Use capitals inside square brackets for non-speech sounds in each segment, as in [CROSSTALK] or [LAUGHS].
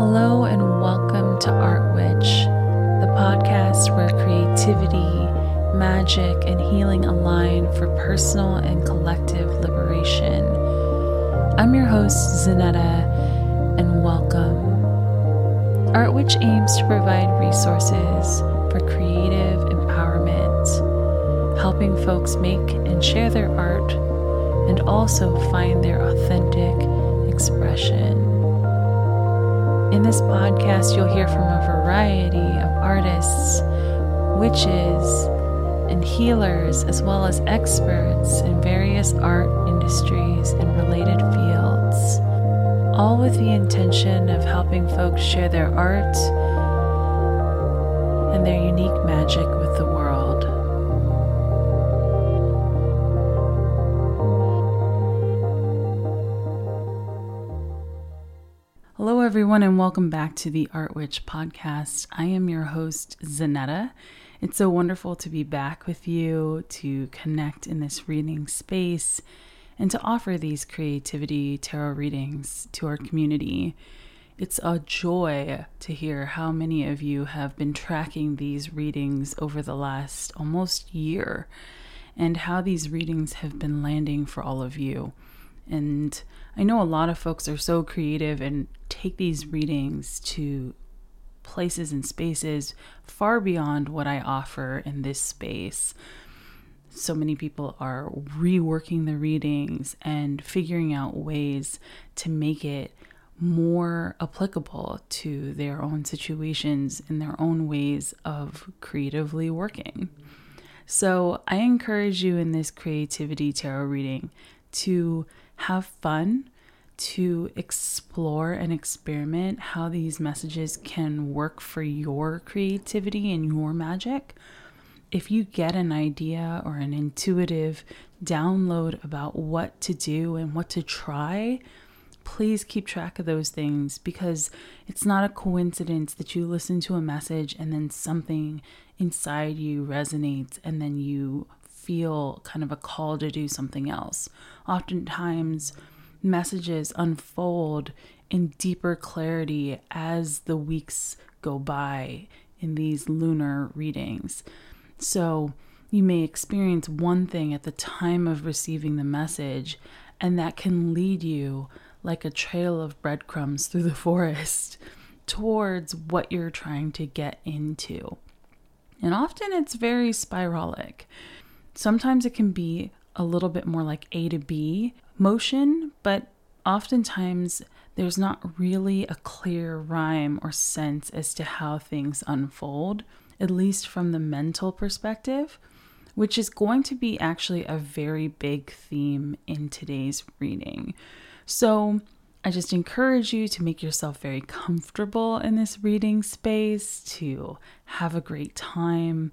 Hello, and welcome to Art Witch, the podcast where creativity, magic, and healing align for personal and collective liberation. I'm your host, Zanetta, and welcome. Art Witch aims to provide resources for creative empowerment, helping folks make and share their art and also find their authentic expression. In this podcast, you'll hear from a variety of artists, witches, and healers, as well as experts in various art industries and related fields, all with the intention of helping folks share their art and their unique magic everyone, and welcome back to the Art Witch podcast. I am your host, Zanetta. It's so wonderful to be back with you, to connect in this reading space, and to offer these creativity tarot readings to our community. It's a joy to hear how many of you have been tracking these readings over the last almost year and how these readings have been landing for all of you. And I know a lot of folks are so creative and take these readings to places and spaces far beyond what I offer in this space. So many people are reworking the readings and figuring out ways to make it more applicable to their own situations in their own ways of creatively working. So, I encourage you in this creativity tarot reading to have fun, to explore and experiment how these messages can work for your creativity and your magic. If you get an idea or an intuitive download about what to do and what to try, please keep track of those things because it's not a coincidence that you listen to a message and then something inside you resonates and then you feel kind of a call to do something else. Oftentimes, messages unfold in deeper clarity as the weeks go by in these lunar readings. So, you may experience one thing at the time of receiving the message, and that can lead you like a trail of breadcrumbs through the [LAUGHS] forest towards what you're trying to get into. And often it's very spiralic. Sometimes it can be a little bit more like A to B motion, but oftentimes there's not really a clear rhyme or sense as to how things unfold, at least from the mental perspective, which is going to be actually a very big theme in today's reading. So, I just encourage you to make yourself very comfortable in this reading space, to have a great time,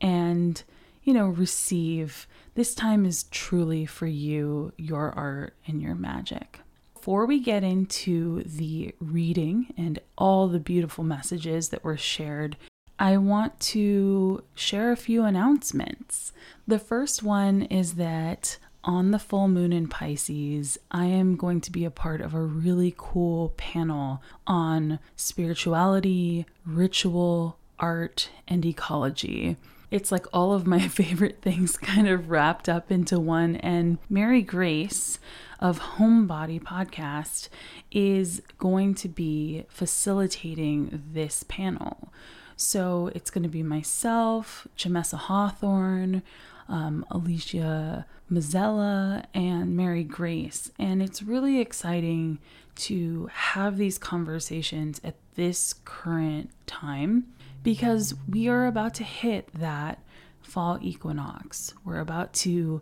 and you know, receive. This time is truly for you, your art, and your magic. Before we get into the reading and all the beautiful messages that were shared, I want to share a few announcements. The first one is that on the full moon in Pisces, I am going to be a part of a really cool panel on spirituality, ritual, art, and ecology it's like all of my [LAUGHS] favorite things kind of wrapped up into one. And Mary Grace of Homebody Podcast is going to be facilitating this panel. So it's going to be myself, Jamessa Hawthorne, um, Alicia Mazzella, and Mary Grace. And it's really exciting to have these conversations at this current time because we are about to hit that fall equinox. We're about to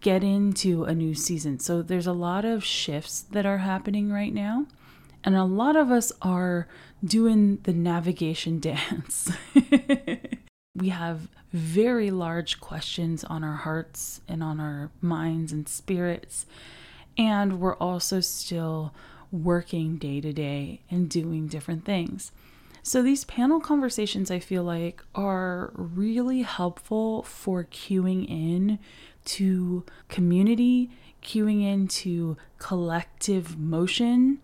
get into a new season. So there's a lot of shifts that are happening right now. And a lot of us are doing the navigation [LAUGHS] dance. we have very large questions on our hearts and on our minds and spirits. And we're also still working day to day and doing different things. So, these panel conversations I feel like are really helpful for cueing in to community, cueing into collective motion,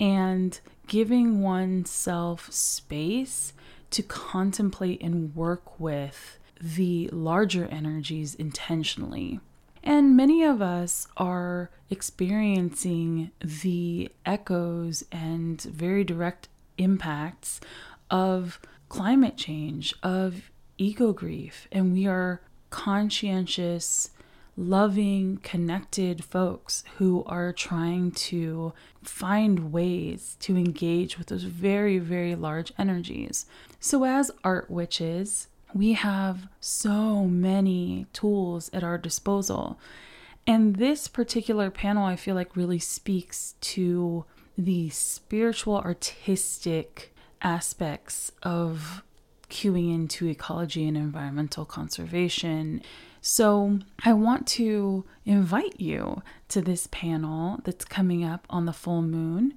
and giving oneself space to contemplate and work with the larger energies intentionally. And many of us are experiencing the echoes and very direct impacts of climate change, of eco grief, and we are conscientious, loving, connected folks who are trying to find ways to engage with those very, very large energies. So, as art witches, we have so many tools at our disposal. And this particular panel, I feel like, really speaks to the spiritual, artistic aspects of cueing into ecology and environmental conservation. So, I want to invite you to this panel that's coming up on the full moon.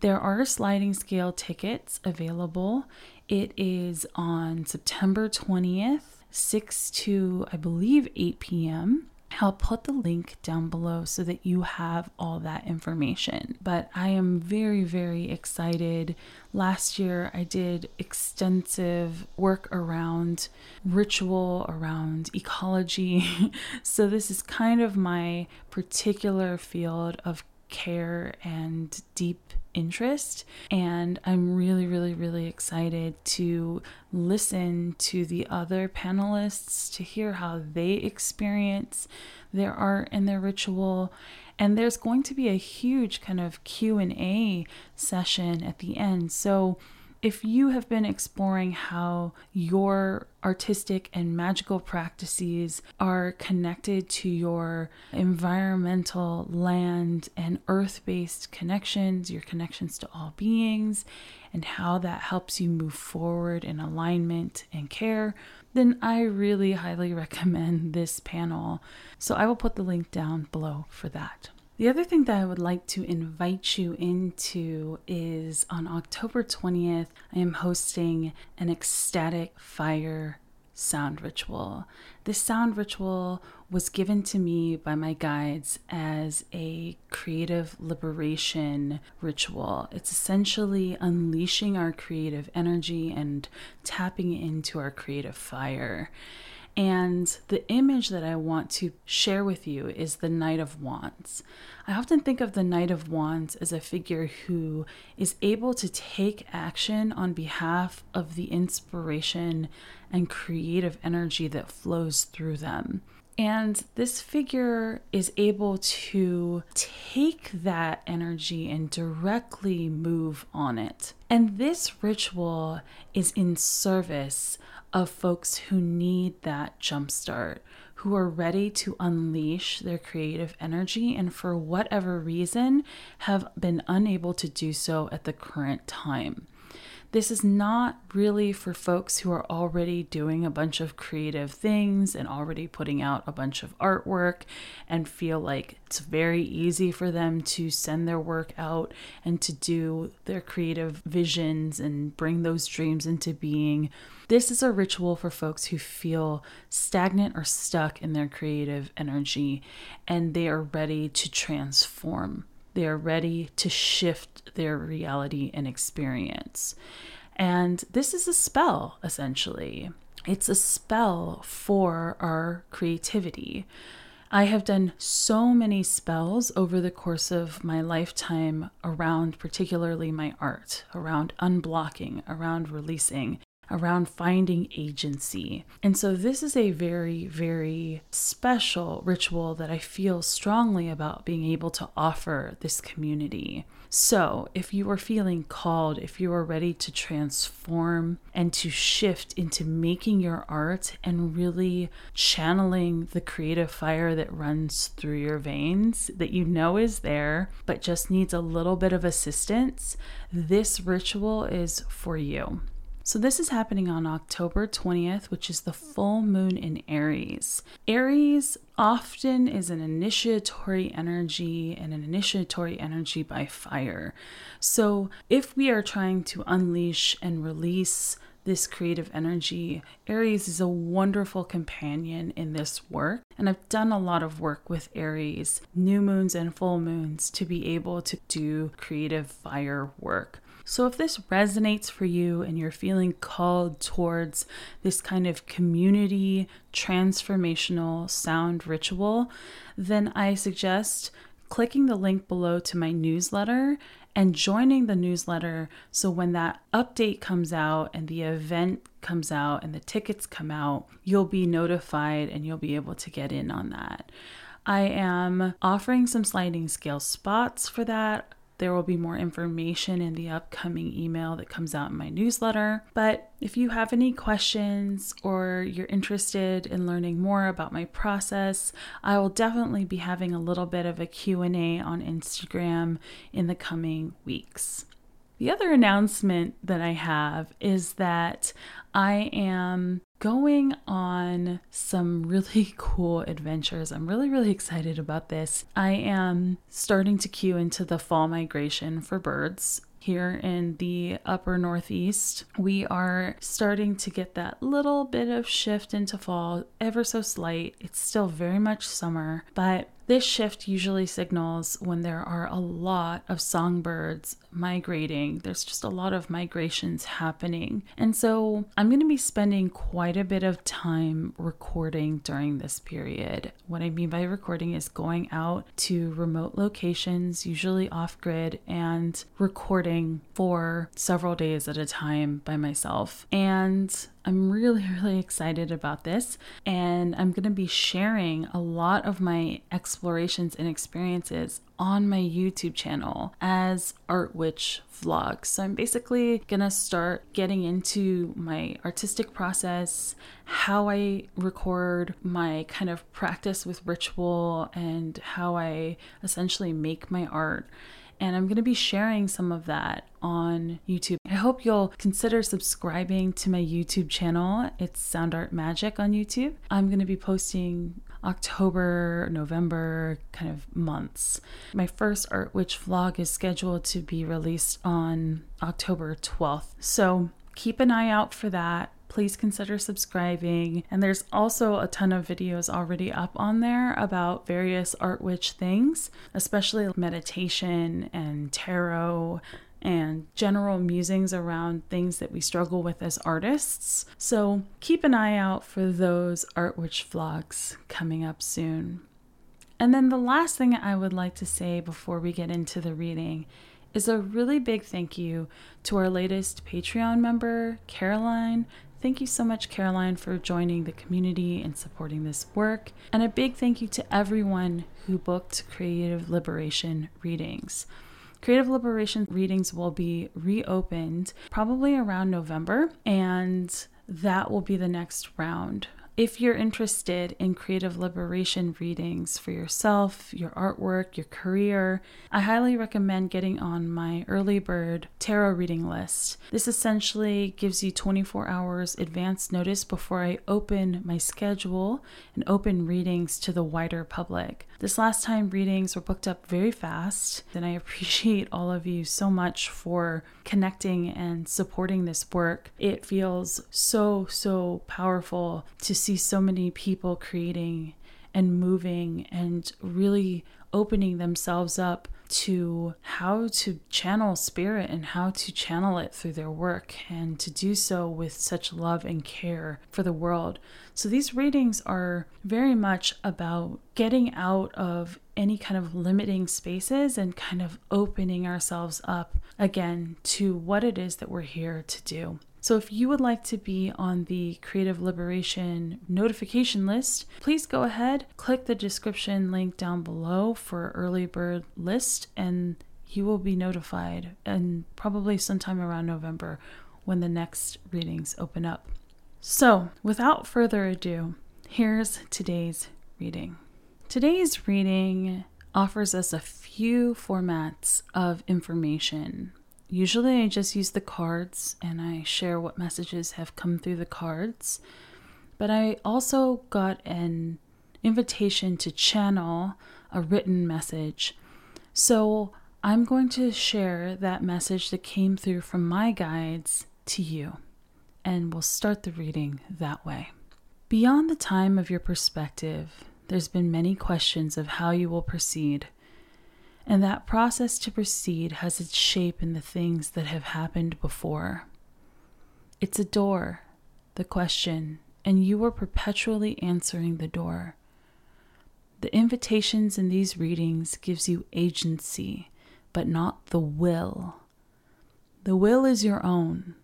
There are sliding scale tickets available. It is on September 20th, 6 to I believe 8 p.m. I'll put the link down below so that you have all that information. But I am very, very excited. Last year, I did extensive work around ritual, around ecology. [LAUGHS] so, this is kind of my particular field of care and deep interest. And I'm really, really, really excited to listen to the other panelists to hear how they experience their art and their ritual. And there's going to be a huge kind of Q&A session at the end. So if you have been exploring how your artistic and magical practices are connected to your environmental, land, and earth based connections, your connections to all beings, and how that helps you move forward in alignment and care, then I really highly [LAUGHS] recommend this panel. So I will put the link down below for that. The other thing that I would like to invite you into is on October 20th, I am hosting an ecstatic fire sound ritual. This sound ritual was given to me by my guides as a creative liberation ritual. It's essentially unleashing our creative energy and tapping into our creative fire. And the image that I want to share with you is the Knight of Wands. I often think of the Knight of Wands as a figure who is able to take action on behalf of the inspiration and creative energy that flows through them. And this figure is able to take that energy and directly move on it. And this ritual is in service of folks who need that jumpstart, who are ready to unleash their creative energy and for whatever reason have been unable to do so at the current time. This is not really for folks who are already doing a bunch of creative things and already putting out a bunch of artwork and feel like it's very easy for them to send their work out and to do their creative visions and bring those dreams into being. This is a ritual for folks who feel stagnant or stuck in their creative energy and they are ready to transform. They are ready to shift their reality and experience. And this is a spell, essentially. It's a spell for our creativity. I have done so many spells over the course of my lifetime around, particularly my art, around unblocking, around releasing, around finding agency. And so, this is a very, very special ritual that I feel strongly about being able to offer this community. So, if you are feeling called, if you are ready to transform and to shift into making your art and really channeling the creative fire that runs through your veins that you know is there, but just needs a little bit of assistance, this ritual is for you. So, this is happening on October 20th, which is the full moon in Aries. Aries often is an initiatory energy and an initiatory energy by fire. So, if we are trying to unleash and release this creative energy, Aries is a wonderful companion in this work. And I've done a lot of work with Aries, new moons and full moons, to be able to do creative fire work. So, if this resonates for you and you're feeling called towards this kind of community transformational sound ritual, then I suggest clicking the link below to my newsletter and joining the newsletter so when that update comes out and the event comes out and the tickets come out, you'll be notified and you'll be able to get in on that. I am offering some sliding scale spots for that. There will be more information in the upcoming email that comes out in my newsletter. But if you have any questions or you're interested in learning more about my process, I will definitely be having a little bit of a Q&A on Instagram in the coming weeks. The other announcement that I have is that I am going on some really [LAUGHS] cool adventures. I'm really, really excited about this. I am starting to cue into the fall migration for birds here in the upper northeast. We are starting to get that little bit of shift into fall, ever so slight. It's still very much summer, but this shift usually signals when there are a lot of songbirds migrating. There's just a lot of migrations happening. And so I'm going to be spending quite a bit of time recording during this period. What I mean by recording is going out to remote locations, usually off grid, and recording for several days at a time by myself. And I'm really, really excited about this, and I'm going to be sharing a lot of my explorations and experiences on my YouTube channel as Art Witch vlogs. So I'm basically to start getting into my artistic process, how I record, my kind of practice with ritual, and how I essentially make my art and I'm going to be sharing some of that on YouTube. I hope you'll consider subscribing to my YouTube channel. It's Sound Art Magic on YouTube. I'm going to be posting October, November kind of months. My first Art Witch vlog is scheduled to be released on October 12th. So keep an eye out for that please consider subscribing. And there's also a ton of videos already up on there about various art witch things, especially meditation and tarot and general musings around things that we struggle with as artists. So keep an eye out for those Art Witch vlogs coming up soon. And then the last thing I would like to say before we get into the reading is a really big thank you to our latest Patreon member, Caroline. Thank you so much, Caroline, for joining the community and supporting this work. And a big thank you to everyone who booked Creative Liberation readings. Creative Liberation readings will be reopened probably around November, and that will be the next round if you're interested in creative liberation readings for yourself, your artwork, your career, I highly recommend getting on my early bird tarot reading list. This essentially gives you 24 hours advance notice before I open my schedule and open readings to the wider public. This last time readings were booked up very fast, and I appreciate all of you so much for connecting and supporting this work. It feels so, so powerful to see so many people creating and moving and really opening themselves up to how to channel spirit and how to channel it through their work and to do so with such love and care for the world. So these readings are very much about getting out of any kind of limiting spaces and kind of opening ourselves up again to what it is that we're here to do. So, if you would like to be on the Creative Liberation notification list, please go ahead, click the description link down below for early bird list, and you will be notified, and probably sometime around November when the next readings open up. So, without further ado, here's today's reading. Today's reading offers us a few formats of information Usually I just use the cards and I share what messages have come through the cards. But I also got an invitation to channel a written message. So I'm going to share that message that came through from my guides to you. And we'll start the reading that way. Beyond the time of your perspective, there's been many questions of how you will proceed. And that process to proceed has its shape in the things that have happened before. It's a door, the question, and you are perpetually answering the door. The invitations in these readings gives you agency, but not the will. The will is your own.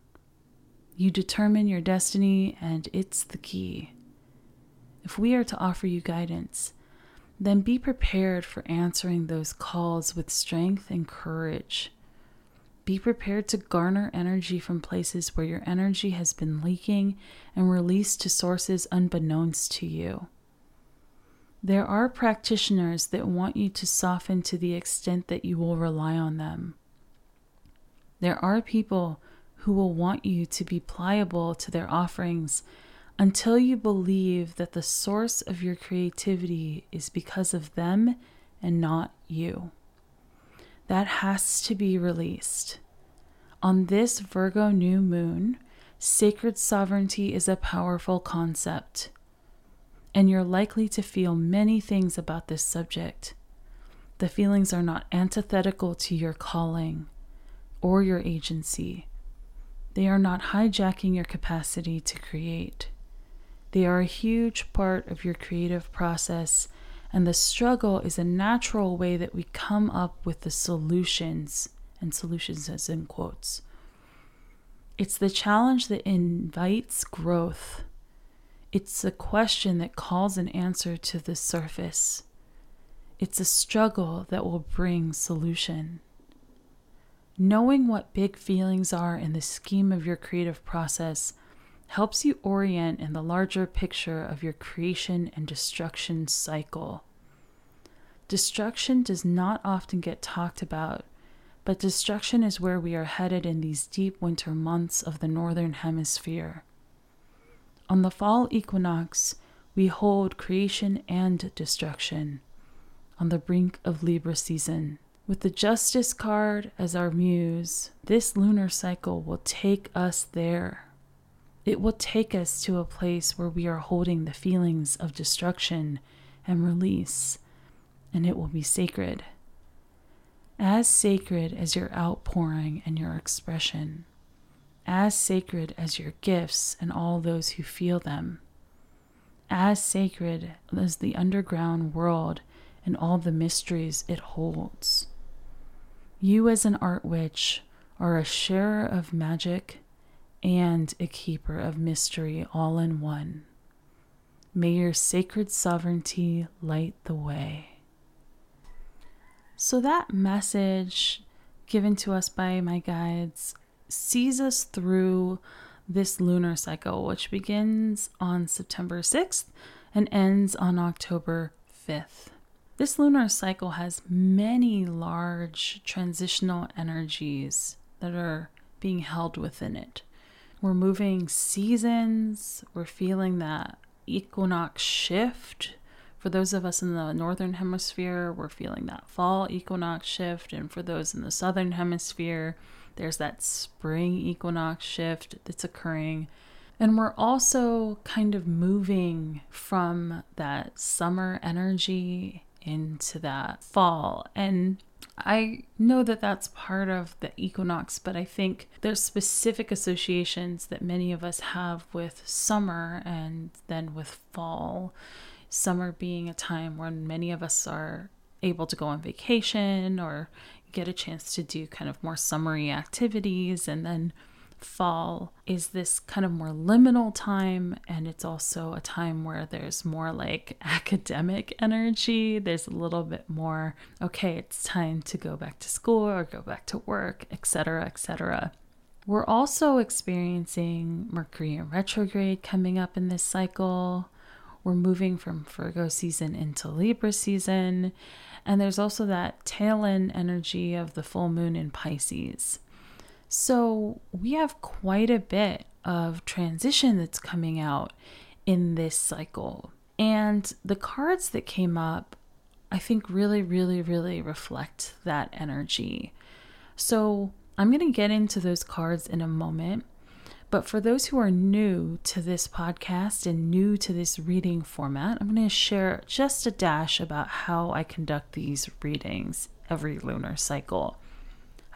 You determine your destiny, and it's the key. If we are to offer you guidance, then be prepared for answering those calls with strength and courage. Be prepared to garner energy from places where your energy has been leaking and released to sources unbeknownst to you. There are practitioners that want you to soften to the extent that you will rely on them. There are people who will want you to be pliable to their offerings until you believe that the source of your creativity is because of them and not you. That has to be released. On this Virgo new moon, sacred sovereignty is a powerful concept and you're likely to feel many things about this subject. The feelings are not antithetical to your calling or your agency. They are not hijacking your capacity to create. They are a huge part of your creative process, and the struggle is a natural way that we come up with the solutions, and solutions as in quotes. It's the challenge that invites growth it's a question that calls an answer to the surface. It's a struggle that will bring solution. Knowing what big feelings are in the scheme of your creative process helps you orient in the larger picture of your creation and destruction cycle. Destruction does not often get talked about, but destruction is where we are headed in these deep winter months of the Northern Hemisphere. On the fall equinox, we hold creation and destruction on the brink of Libra season. With the Justice card as our muse, this lunar cycle will take us there. It will take us to a place where we are holding the feelings of destruction and release, and it will be sacred. As sacred as your outpouring and your expression as sacred as your gifts and all those who feel them, as sacred as the underground world and all the mysteries it holds. You, as an art witch, are a sharer of magic and a keeper of mystery all in one. May your sacred sovereignty light the way. So, that message given to us by my guides sees us through this lunar cycle, which begins on September 6th and ends on October 5th. This lunar cycle has many large transitional energies that are being held within it. We're moving seasons, we're feeling that equinox shift. For those of us in the northern hemisphere, we're feeling that fall equinox shift, and for those in the southern hemisphere, there's that spring equinox shift that's occurring. And we're also kind of moving from that summer energy into that fall. And I know that that's part of the equinox, but I think there's specific associations that many of us have with summer and then with fall. Summer being a time when many of us are able to go on vacation or get a chance to do kind of more summery activities. And then fall is this kind of more liminal time. And it's also a time where there's more like [LAUGHS] academic energy. There's a little bit more, okay, it's time to go back to school or go back to work, etc., etc. We're also experiencing Mercury in retrograde coming up in this cycle. We're moving from Virgo season into Libra season. And there's also that tail end energy of the full moon in Pisces. So we have quite a bit of transition that's coming out in this cycle. And the cards that came up, I think, really, really, really reflect that energy. So I'm going to get into those cards in a moment. But for those who are new to this podcast and new to this reading format, I'm going to share just a dash about how I conduct these readings every lunar cycle.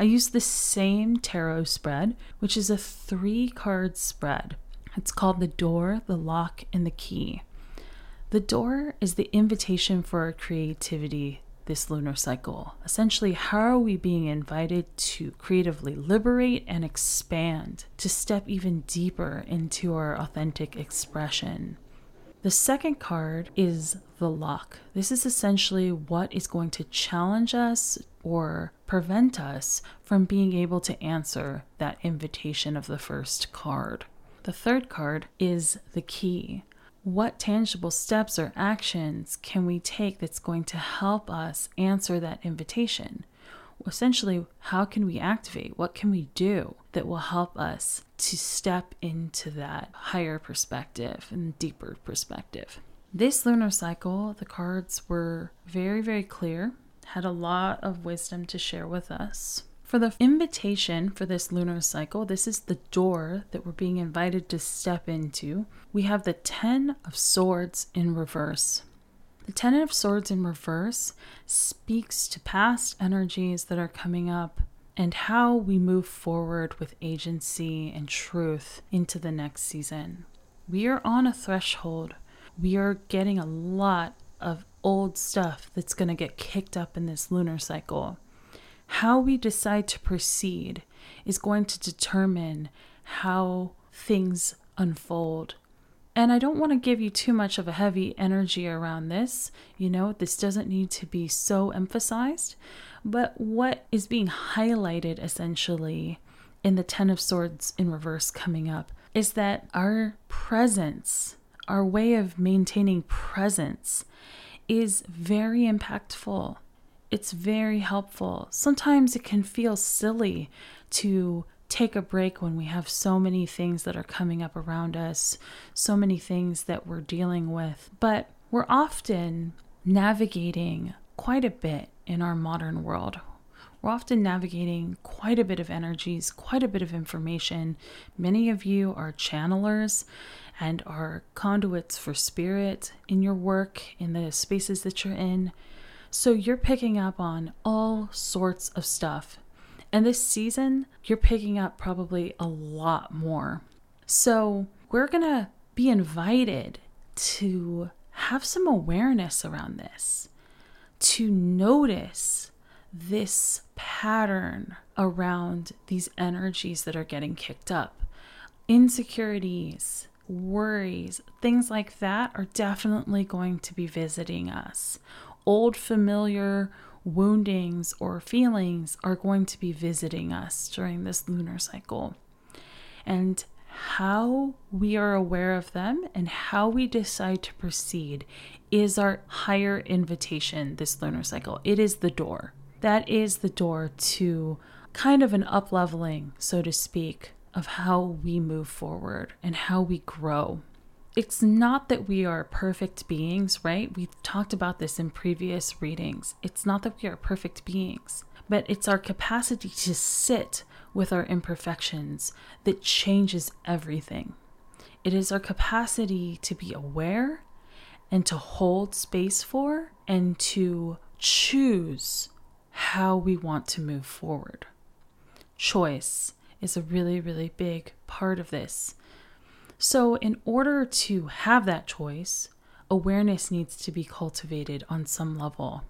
I use the same tarot spread, which is a three card spread. It's called the door, the lock, and the key. The door is the invitation for our creativity this lunar cycle. Essentially, how are we being invited to creatively liberate and expand, to step even deeper into our authentic expression? The second card is the lock. This is essentially what is going to challenge us or prevent us from being able to answer that invitation of the first card. The third card is the key. What tangible steps or actions can we take that's going to help us answer that invitation? Essentially, how can we activate? What can we do that will help us to step into that higher perspective and deeper perspective? This lunar cycle, the cards were very, very clear, had a lot of wisdom to share with us. For the invitation for this lunar cycle, this is the door that we're being invited to step into. We have the Ten of Swords in reverse. The Ten of Swords in reverse speaks to past energies that are coming up and how we move forward with agency and truth into the next season. We are on a threshold. We are getting a lot of old stuff that's going to get kicked up in this lunar cycle. How we decide to proceed is going to determine how things unfold. And I don't want to give you too much of a heavy energy around this. You know, this doesn't need to be so emphasized. But what is being highlighted essentially in the Ten of Swords in reverse coming up is that our presence, our way of maintaining presence, is very impactful it's very helpful. Sometimes it can feel silly to take a break when we have so many things that are coming up around us, so many things that we're dealing with. But we're often navigating quite a bit in our modern world. We're often navigating quite a bit of energies, quite a bit of information. Many of you are channelers and are conduits for spirit in your work, in the spaces that you're in. So you're picking up on all sorts of stuff. And this season, you're picking up probably a lot more. So we're going to be invited to have some awareness around this, to notice this pattern around these energies that are getting kicked up. Insecurities, worries, things like that are definitely going to be visiting us old familiar woundings or feelings are going to be visiting us during this lunar cycle. And how we are aware of them and how we decide to proceed is our higher invitation this lunar cycle. It is the door. That is the door to kind of an up leveling, so to speak, of how we move forward and how we grow it's not that we are perfect beings, right? We've talked about this in previous readings. It's not that we are perfect beings, but it's our capacity to sit with our imperfections that changes everything. It is our capacity to be aware and to hold space for and to choose how we want to move forward. Choice is a really, really big part of this. So, in order to have that choice, awareness needs to be cultivated on some level.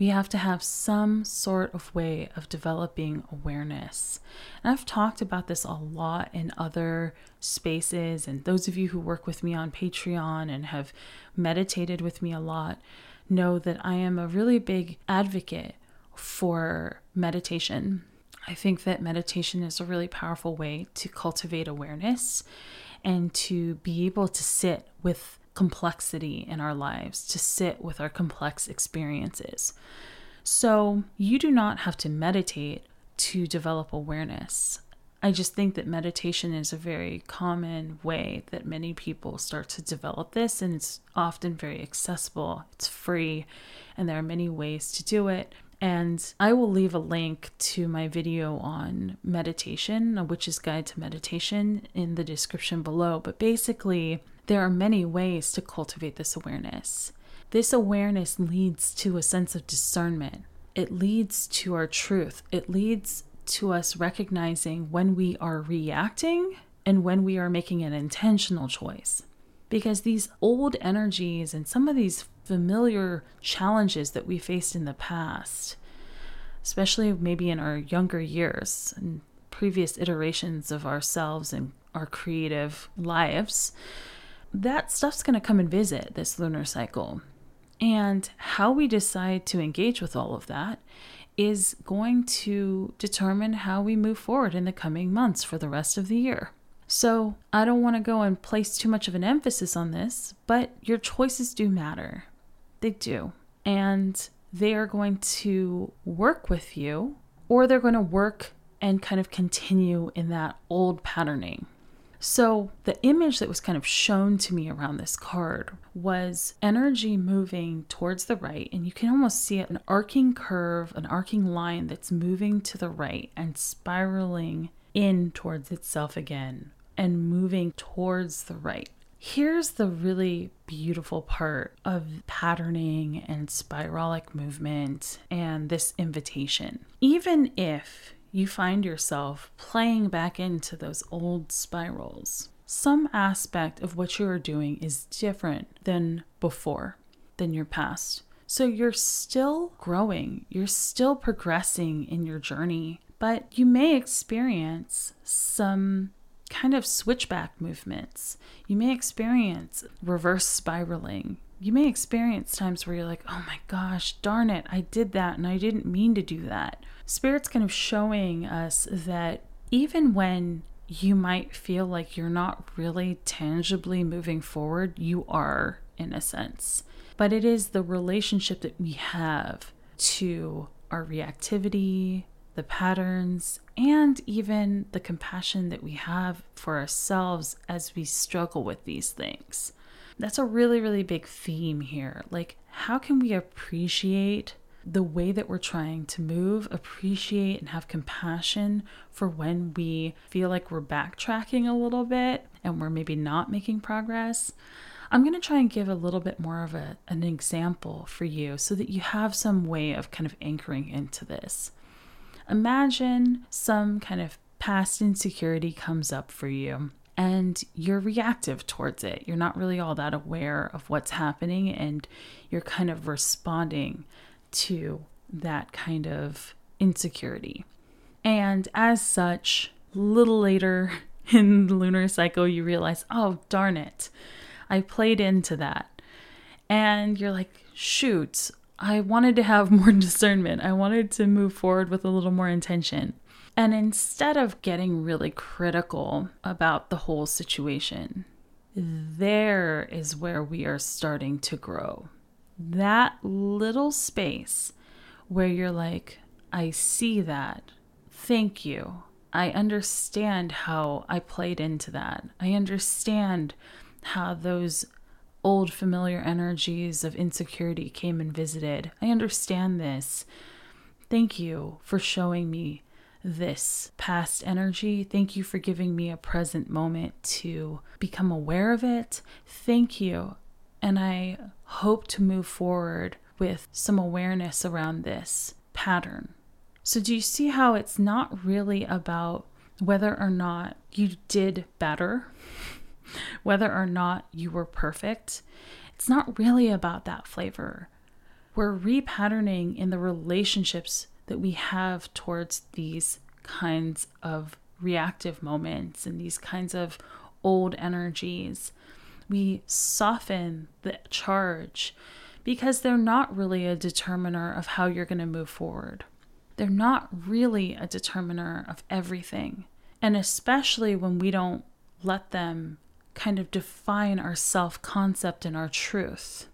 We have to have some sort of way of developing awareness. And I've talked about this a lot in other spaces, and those of you who work with me on Patreon and have meditated with me a lot know that I am a really big advocate for meditation. I think that meditation is a really powerful way to cultivate awareness and to be able to sit with complexity in our lives, to sit with our complex experiences. So, you do not have to meditate to develop awareness. I just think that meditation is a very common way that many people start to develop this, and it's often very accessible, it's free, and there are many ways to do it. And I will leave a link to my video on meditation, a witch's guide to meditation, in the description below. But basically, there are many ways to cultivate this awareness. This awareness leads to a sense of discernment, it leads to our truth, it leads to us recognizing when we are reacting and when we are making an intentional choice. Because these old energies and some of these familiar challenges that we faced in the past, especially maybe in our younger years and previous iterations of ourselves and our creative lives, that stuff's going to come and visit this lunar cycle. And how we decide to engage with all of that is going to determine how we move forward in the coming months for the rest of the year. So, I don't want to go and place too much of an emphasis on this, but your choices do matter. They do. And they are going to work with you, or they're going to work and kind of continue in that old patterning. So, the image that was kind of shown to me around this card was energy moving towards the right, and you can almost see an arcing curve, an arcing line that's moving to the right and spiraling in towards itself again and moving towards the right. Here's the really beautiful part of patterning and spiralic movement and this invitation. Even if you find yourself playing back into those old spirals. Some aspect of what you are doing is different than before, than your past. So you're still growing, you're still progressing in your journey, but you may experience some kind of switchback movements. You may experience reverse spiraling. You may experience times where you're like, oh my gosh, darn it, I did that and I didn't mean to do that. Spirit's kind of showing us that even when you might feel like you're not really tangibly moving forward, you are in a sense. But it is the relationship that we have to our reactivity, the patterns, and even the compassion that we have for ourselves as we struggle with these things. That's a really, really big theme here. Like, how can we appreciate the way that we're trying to move, appreciate, and have compassion for when we feel like we're backtracking a little bit and we're maybe not making progress. I'm going to try and give a little bit more of a, an example for you so that you have some way of kind of anchoring into this. Imagine some kind of past insecurity comes up for you and you're reactive towards it. You're not really all that aware of what's happening and you're kind of responding to that kind of insecurity. And as such, little later [LAUGHS] in the lunar cycle, you realize, oh, darn it, I played into that. And you're like, shoot, I wanted to have [LAUGHS] more discernment. I wanted to move forward with a little more intention. And instead of getting really critical about the whole situation, there is where we are starting to grow that little space where you're like, I see that. Thank you. I understand how I played into that. I understand how those old familiar energies of insecurity came and visited. I understand this. Thank you for showing me this past energy. Thank you for giving me a present moment to become aware of it. Thank you. And I hope to move forward with some awareness around this pattern. So, do you see how it's not really about whether or not you did better, [LAUGHS] whether or not you were perfect? It's not really about that flavor. We're repatterning in the relationships that we have towards these kinds of reactive moments and these kinds of old energies we soften the charge because they're not really a determiner of how you're going to move forward. They're not really a determiner of everything. And especially when we don't let them kind of define our self concept and our truth.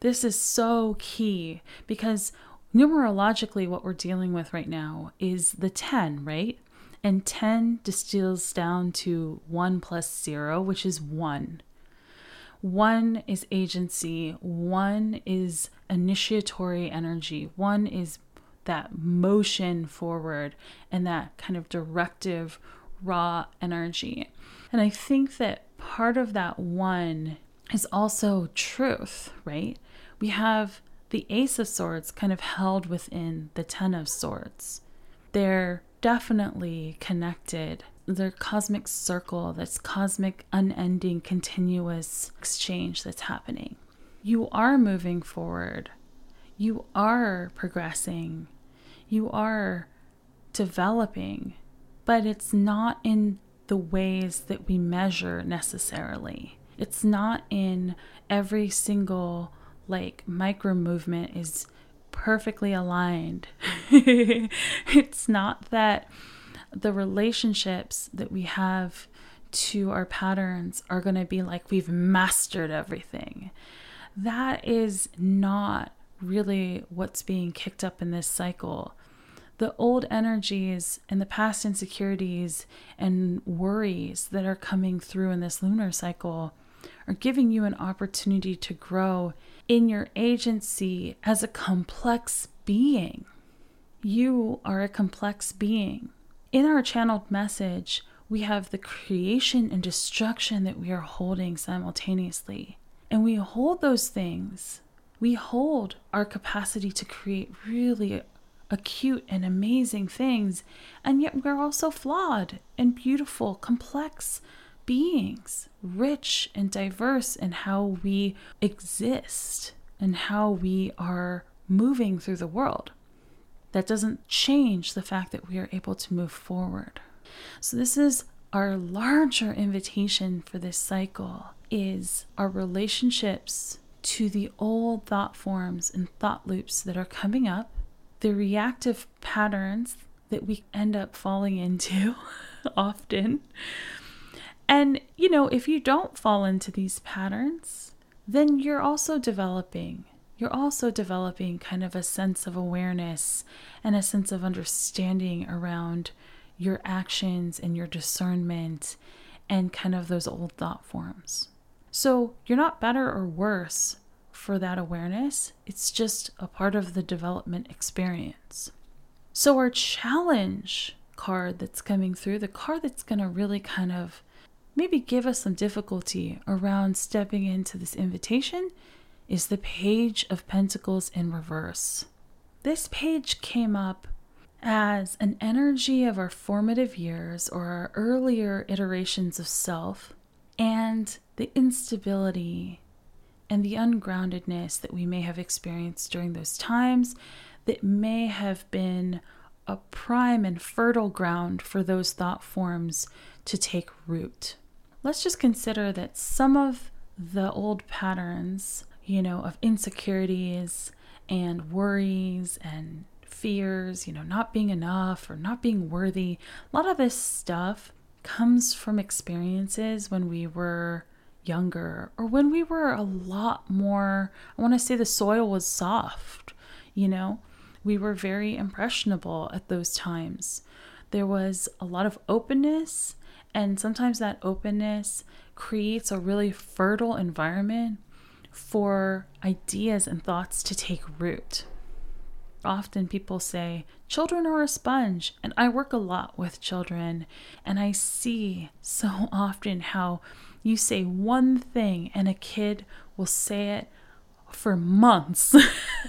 This is so key because numerologically, what we're dealing with right now is the 10, right? And 10 distills down to 1 plus 0, which is 1. One is agency, one is initiatory energy, one is that motion forward and that kind of directive raw energy. And I think that part of that one is also truth, right? We have the Ace of Swords kind of held within the Ten of Swords. They're definitely connected. They're cosmic circle, this cosmic, unending, continuous exchange that's happening. You are moving forward. You are progressing. You are developing, but it's not in the ways that we measure necessarily. It's not in every single like micro movement is perfectly aligned. [LAUGHS] it's not that the relationships that we have to our patterns are going to be like we've mastered everything. That is not really what's being kicked up in this cycle. The old energies and the past insecurities and worries that are coming through in this lunar cycle are giving you an opportunity to grow in your agency as a complex being. You are a complex being. In our channeled message, we have the creation and destruction that we are holding simultaneously. And we hold those things. We hold our capacity to create really acute and amazing things. And yet we're also flawed and beautiful, complex beings, rich and diverse in how we exist and how we are moving through the world. That doesn't change the fact that we are able to move forward. So this is our larger invitation for this cycle is our relationships to the old thought forms and thought loops that are coming up, the reactive patterns that we end up falling into [LAUGHS] often, and, you know, if you don't fall into these patterns, then you're also developing. You're also developing kind of a sense of awareness and a sense of understanding around your actions and your discernment and kind of those old thought forms. So you're not better or worse for that awareness, it's just a part of the development experience. So, our challenge card that's coming through, the card that's going to really kind of maybe give us some difficulty around stepping into this invitation is the Page of Pentacles in reverse. This page came up as an energy of our formative years or our earlier iterations of self and the instability and the ungroundedness that we may have experienced during those times that may have been a prime and fertile ground for those thought forms to take root let's just consider that some of the old patterns, you know, of insecurities and worries and fears, you know, not being enough or not being worthy, a lot of this stuff comes from experiences when we were younger or when we were a lot more, I want to say the soil was soft, you know, we were very impressionable at those times. There was a lot of openness and sometimes that openness creates a really fertile environment for ideas and thoughts to take root. Often people say, children are a sponge, and I work a lot with children, and I see so often how you say one thing and a kid will say it for months.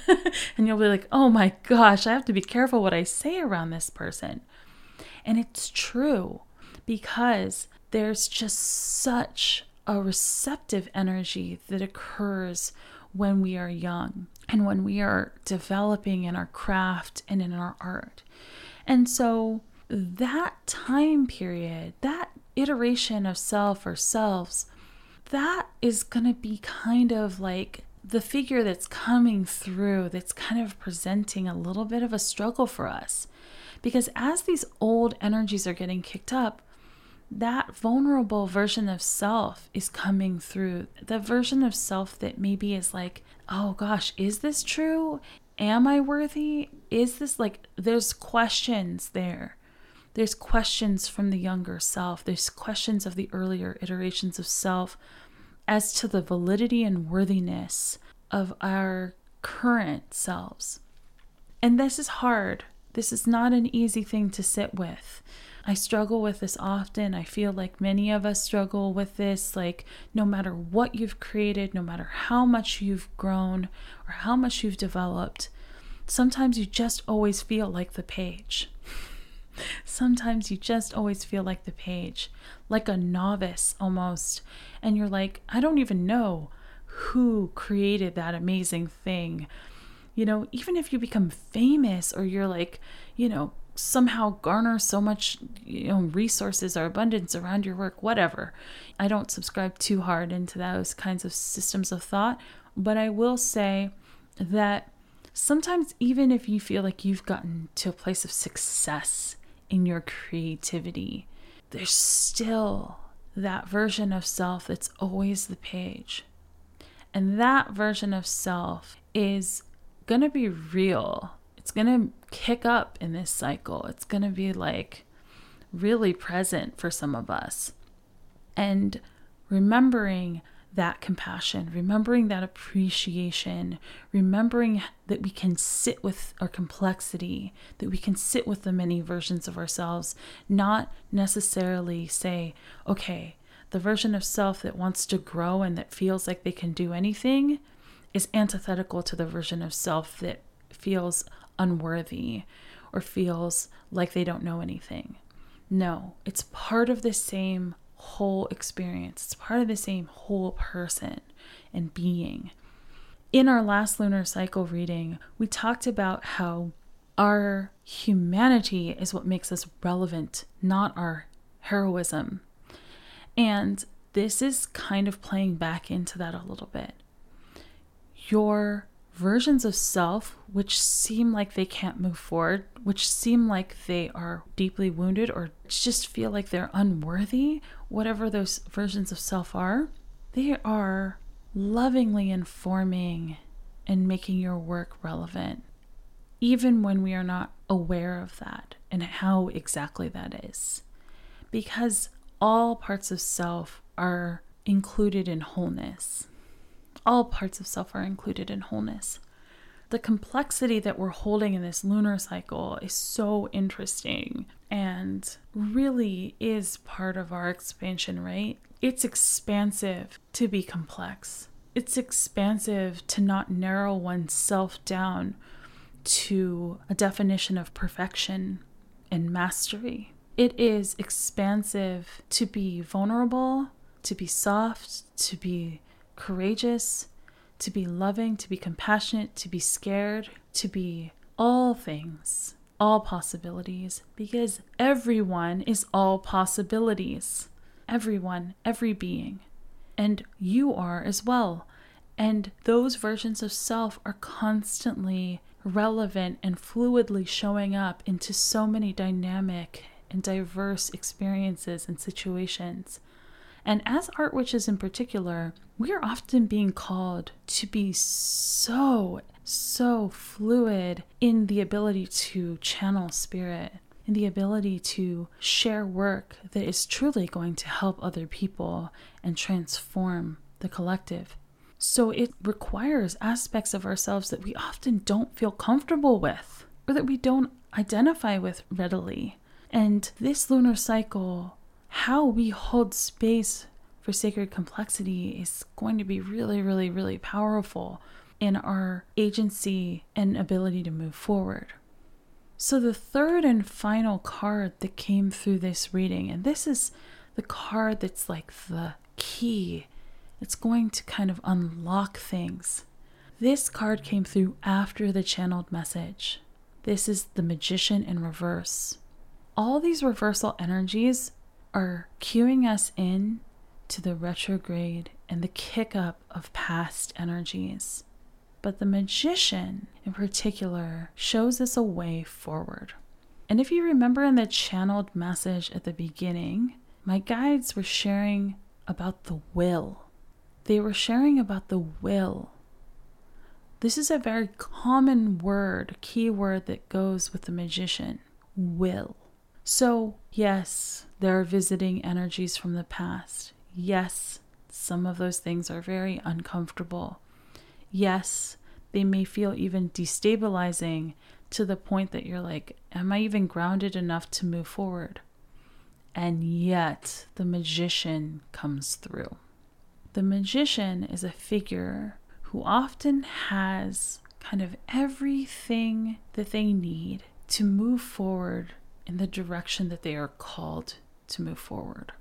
[LAUGHS] and you'll be like, oh my gosh, I have to be careful what I say around this person. And it's true because there's just such a receptive energy that occurs when we are young and when we are developing in our craft and in our art. And so that time period, that iteration of self or selves, that is going to be kind of like the figure that's coming through that's kind of presenting a little bit of a struggle for us. Because as these old energies are getting kicked up, that vulnerable version of self is coming through. The version of self that maybe is like, oh gosh, is this true? Am I worthy? Is this like, there's questions there. There's questions from the younger self. There's questions of the earlier iterations of self as to the validity and worthiness of our current selves. And this is hard. This is not an easy thing to sit with. I struggle with this often. I feel like many of us struggle with this. Like, no matter what you've created, no matter how much you've grown or how much you've developed, sometimes you just always feel like the page. [LAUGHS] sometimes you just always feel like the page, like a novice almost. And you're like, I don't even know who created that amazing thing. You know, even if you become famous or you're like, you know, somehow garner so much you know resources or abundance around your work whatever. I don't subscribe too hard into those kinds of systems of thought but i will say that sometimes even if you feel like you've gotten to a place of success in your creativity there's still that version of self that's always the page. And that version of self is going to be real it's going to kick up in this cycle. It's going to be like really present for some of us. And remembering that compassion, remembering that appreciation, remembering that we can sit with our complexity, that we can sit with the many versions of ourselves, not necessarily say, okay, the version of self that wants to grow and that feels like they can do anything is antithetical to the version of self that feels unworthy or feels like they don't know anything. No, it's part of the same whole experience, it's part of the same whole person and being. In our last lunar cycle reading, we talked about how our humanity is what makes us relevant, not our heroism. And this is kind of playing back into that a little bit. Your versions of self which seem like they can't move forward, which seem like they are deeply wounded or just feel like they're unworthy, whatever those versions of self are, they are lovingly informing and making your work relevant, even when we are not aware of that and how exactly that is. Because all parts of self are included in wholeness all parts of self are included in wholeness. The complexity that we're holding in this lunar cycle is so interesting and really is part of our expansion, right? It's expansive to be complex. It's expansive to not narrow oneself down to a definition of perfection and mastery. It is expansive to be vulnerable, to be soft, to be courageous, to be loving, to be compassionate, to be scared, to be all things, all possibilities, because everyone is all possibilities. Everyone, every being. And you are as well. And those versions of self are constantly relevant and fluidly showing up into so many dynamic and diverse experiences and situations. And as art witches in particular, we are often being called to be so, so fluid in the ability to channel spirit, in the ability to share work that is truly going to help other people and transform the collective. So it requires aspects of ourselves that we often don't feel comfortable with or that we don't identify with readily. And this lunar cycle how we hold space for sacred complexity is going to be really, really, really powerful in our agency and ability to move forward. So, the third and final card that came through this reading, and this is the card that's like the key, it's going to kind of unlock things. This card came through after the channeled message. This is the magician in reverse. All these reversal energies are cueing us in to the retrograde and the kick up of past energies. But the magician, in particular, shows us a way forward. And if you remember in the channeled message at the beginning, my guides were sharing about the will. They were sharing about the will. This is a very common word, key word that goes with the magician will. So, yes, there are visiting energies from the past. Yes, some of those things are very uncomfortable. Yes, they may feel even destabilizing to the point that you're like, Am I even grounded enough to move forward? And yet the magician comes through. The magician is a figure who often has kind of everything that they need to move forward in the direction that they are called to move forward.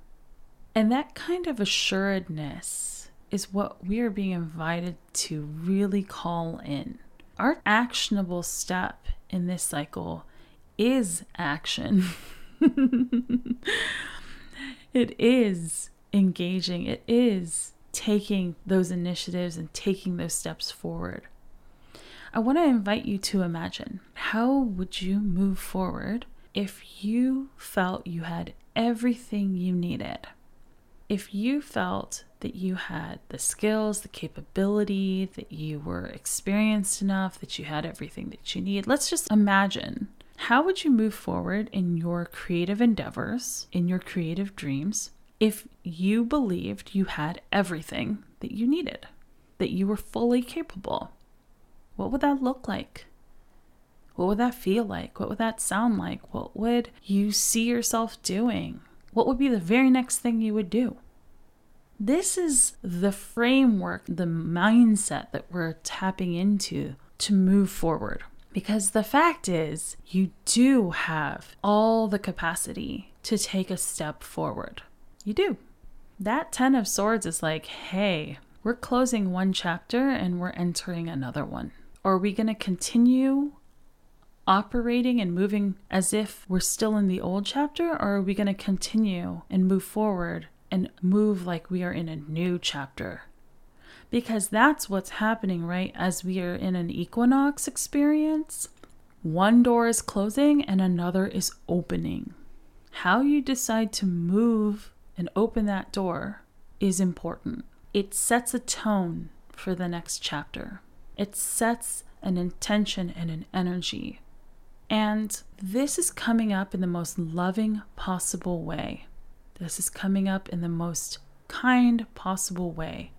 And that kind of assuredness is what we are being invited to really call in. Our actionable step in this cycle is action. [LAUGHS] it is engaging, it is taking those initiatives and taking those steps forward. I want to invite you to imagine how would you move forward if you felt you had everything you needed? If you felt that you had the skills, the capability, that you were experienced enough, that you had everything that you need, let's just imagine how would you move forward in your creative endeavors, in your creative dreams, if you believed you had everything that you needed, that you were fully capable? what would that look like? What would that feel like? What would that sound like? What would you see yourself doing? What would be the very next thing you would do? This is the framework, the mindset that we're tapping into to move forward. Because the fact is, you do have all the capacity to take a step forward. You do. That 10 of swords is like, hey, we're closing one chapter and we're entering another one. Are we going to continue operating and moving as if we're still in the old chapter? Or are we going to continue and move forward and move like we are in a new chapter? Because that's what's happening, right? As we are in an equinox experience, one door is closing and another is opening. How you decide to move and open that door is important. It sets a tone for the next chapter. It sets an intention and an energy. And this is coming up in the most loving possible way. This is coming up in the most kind possible way.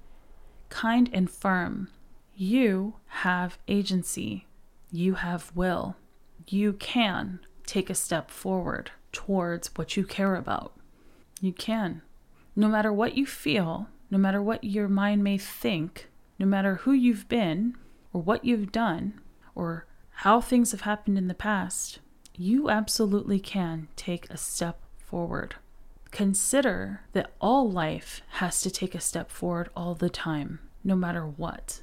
Kind and firm. You have agency. You have will. You can take a step forward towards what you care about. You can. No matter what you feel, no matter what your mind may think, no matter who you've been, or what you've done or how things have happened in the past, you absolutely can take a step forward. Consider that all life has to take a step forward all the time, no matter what.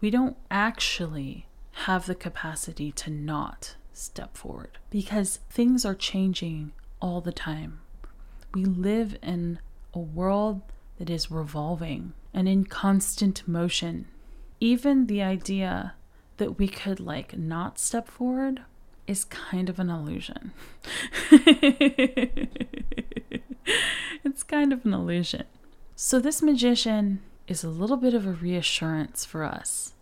We don't actually have the capacity to not step forward because things are changing all the time. We live in a world that is revolving and in constant motion even the idea that we could like not step forward is kind of an illusion. [LAUGHS] it's kind of an illusion. So, this magician is a little bit of a reassurance for us.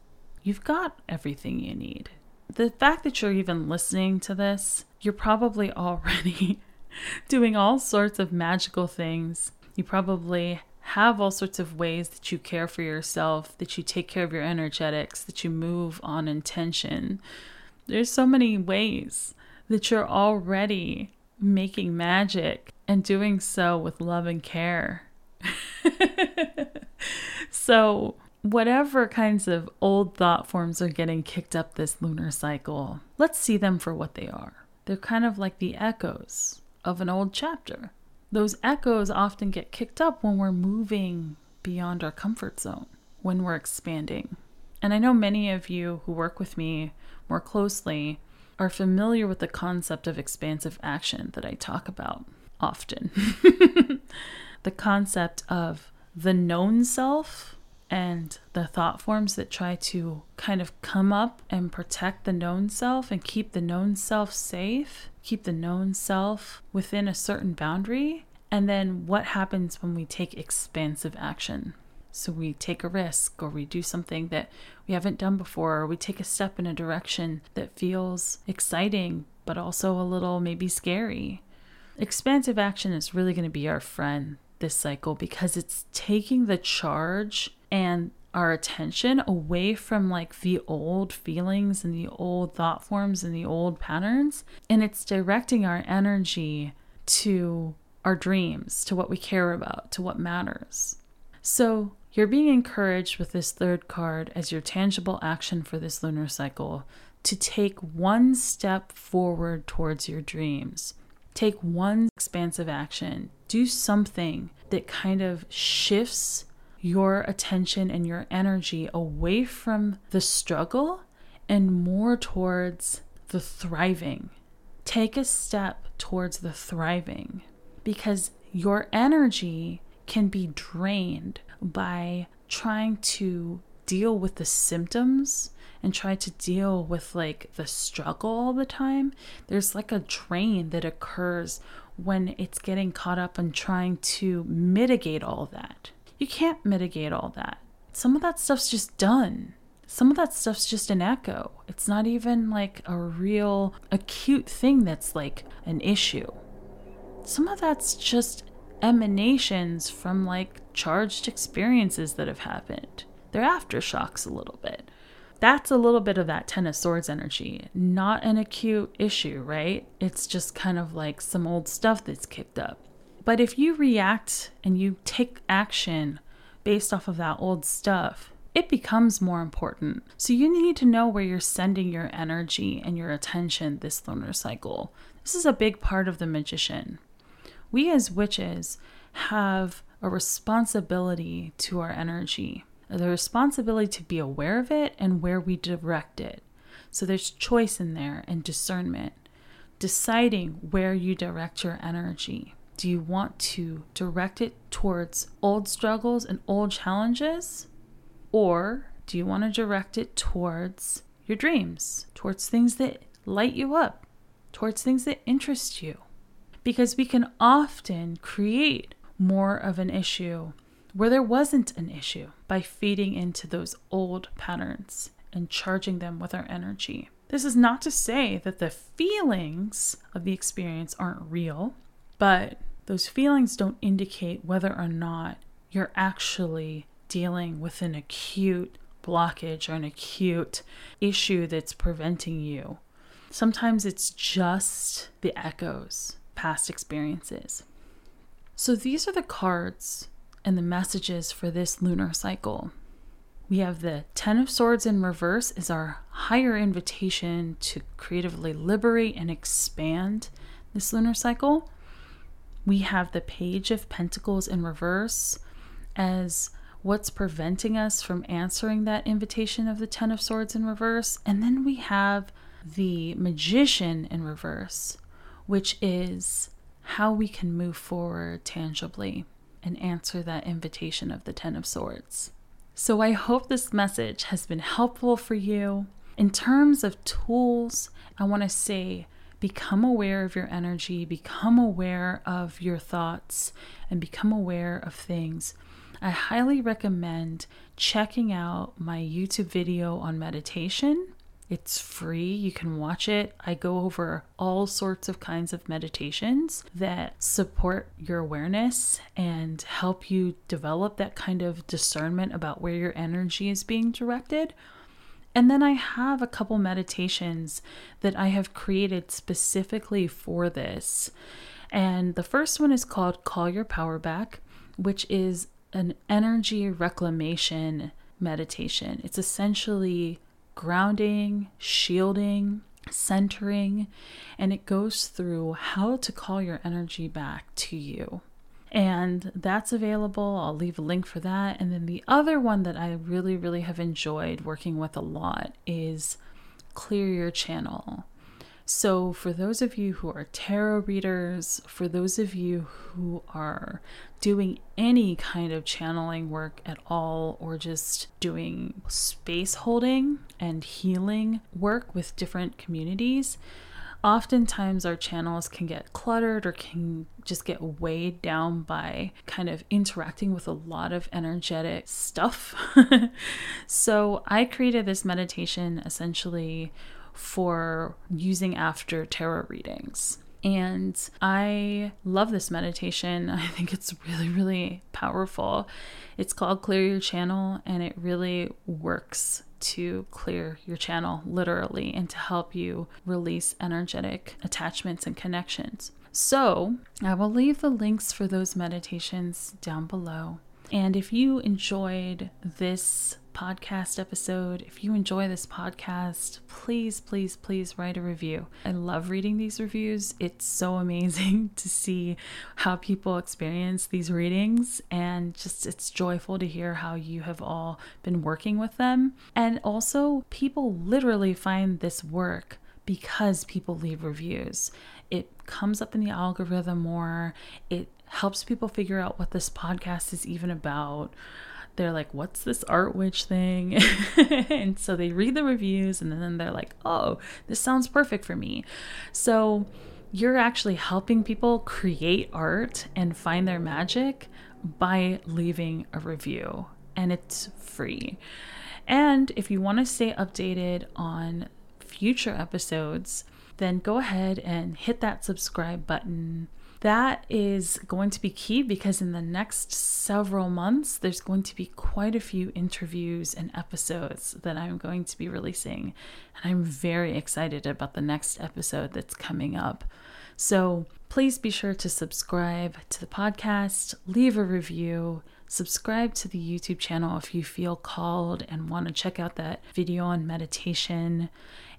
You've got everything you need. The fact that you're even listening to this, you're probably [LAUGHS] already doing all sorts of magical things. You probably have all sorts of ways that you care for yourself, that you take care of your energetics, that you move on intention. There's so many ways that you're already making magic and doing so with love and care. [LAUGHS] so, whatever kinds of old thought forms are getting kicked up this lunar cycle, let's see them for what they are. They're kind of like the echoes of an old chapter those echoes often get kicked up when we're moving beyond our comfort zone, when we're expanding. And I know many of you who work with me more closely are familiar with the concept of expansive action that I talk about often. [LAUGHS] the concept of the known self and the thought forms that try to kind of come up and protect the known self and keep the known self safe, keep the known self within a certain boundary. And then what happens when we take expansive action? So we take a risk or we do something that we haven't done before, or we take a step in a direction that feels exciting, but also a little maybe scary. Expansive action is really going to be our friend this cycle because it's taking the charge and our attention away from like the old feelings and the old thought forms and the old patterns. And it's directing our energy to our dreams, to what we care about, to what matters. So you're being encouraged with this third card as your tangible action for this lunar cycle to take one step forward towards your dreams. Take one expansive action. Do something that kind of shifts your attention and your energy away from the struggle and more towards the thriving. Take a step towards the thriving because your energy can be drained by trying to deal with the symptoms and try to deal with like the struggle all the time. There's like a drain that occurs when it's getting caught up in trying to mitigate all that. You can't mitigate all that. Some of that stuff's just done. Some of that stuff's just an echo. It's not even like a real acute thing that's like an issue. Some of that's just emanations from like charged experiences that have happened. They're aftershocks a little bit. That's a little bit of that Ten of Swords energy. Not an acute issue, right? It's just kind of like some old stuff that's kicked up. But if you react and you take action based off of that old stuff, it becomes more important. So you need to know where you're sending your energy and your attention this lunar cycle. This is a big part of the magician. We as witches have a responsibility to our energy the responsibility to be aware of it and where we direct it. So there's choice in there and discernment, deciding where you direct your energy. Do you want to direct it towards old struggles and old challenges? Or do you want to direct it towards your dreams, towards things that light you up, towards things that interest you? Because we can often create more of an issue where there wasn't an issue by feeding into those old patterns and charging them with our energy. This is not to say that the feelings of the experience aren't real, but those feelings don't indicate whether or not you're actually dealing with an acute blockage or an acute issue that's preventing you. Sometimes it's just the echoes, past experiences. So these are the cards and the messages for this lunar cycle. We have the Ten of Swords in reverse is our higher invitation to creatively liberate and expand this lunar cycle. We have the Page of Pentacles in reverse as what's preventing us from answering that invitation of the Ten of Swords in reverse. And then we have the Magician in reverse, which is how we can move forward tangibly and answer that invitation of the Ten of Swords. So I hope this message has been helpful for you. In terms of tools, I want to say become aware of your energy, become aware of your thoughts, and become aware of things. I highly recommend checking out my YouTube video on meditation it's free. You can watch it. I go over all sorts of kinds of meditations that support your awareness and help you develop that kind of discernment about where your energy is being directed. And then I have a couple meditations that I have created specifically for this. And the first one is called Call Your Power Back, which is an energy reclamation meditation. It's essentially grounding, shielding, centering, and it goes through how to call your energy back to you. And that's available. I'll leave a link for that. And then the other one that I really, really have enjoyed working with a lot is Clear Your Channel. So, for those of you who are tarot readers, for those of you who are doing any kind of channeling work at all, or just doing space holding and healing work with different communities, oftentimes our channels can get cluttered or can just get weighed down by kind of interacting with a lot of energetic stuff. [LAUGHS] so I created this meditation essentially for using after tarot readings. And I love this meditation. [LAUGHS] I think it's really, really powerful. It's called Clear Your Channel, and it really works to clear your channel literally and to help you release energetic attachments and connections. So, I will leave the links for those meditations down below. And if you enjoyed this podcast episode, if you enjoy this podcast, please, please, please write a review. I love reading these reviews. It's so [LAUGHS] amazing to see how people experience these readings, and just it's joyful to hear how you have all been working with them. And also, people literally find this work because people leave reviews. It comes up in the algorithm more. It helps people figure out what this podcast is even about. They're like, what's this art witch thing? [LAUGHS] and so they read the reviews and then they're like, oh, this sounds perfect for me. So you're actually helping people create art and find their magic by leaving a review, and it's free. And if you want to stay updated on future episodes, then go ahead and hit that subscribe button. That is going to be key because in the next several months, there's going to be quite a few interviews and episodes that I'm going to be releasing. And I'm very excited about the next episode that's coming up. So please be sure to subscribe to the podcast, leave a review, subscribe to the YouTube channel if you feel called and want to check out that video on meditation.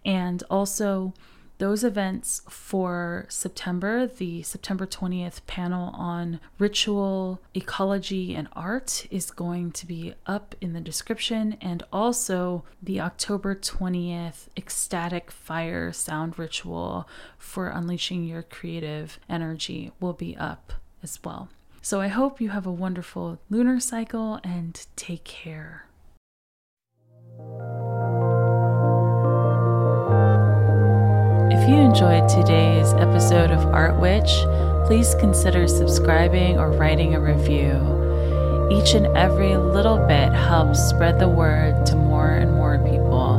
And also, those events for September, the September 20th panel on ritual, ecology, and art is going to be up in the description. And also the October 20th ecstatic fire sound ritual for unleashing your creative energy will be up as well. So I hope you have a wonderful lunar cycle and take care. You enjoyed today's episode of Art Witch, please consider subscribing or writing a review. Each and every little bit helps spread the word to more and more people.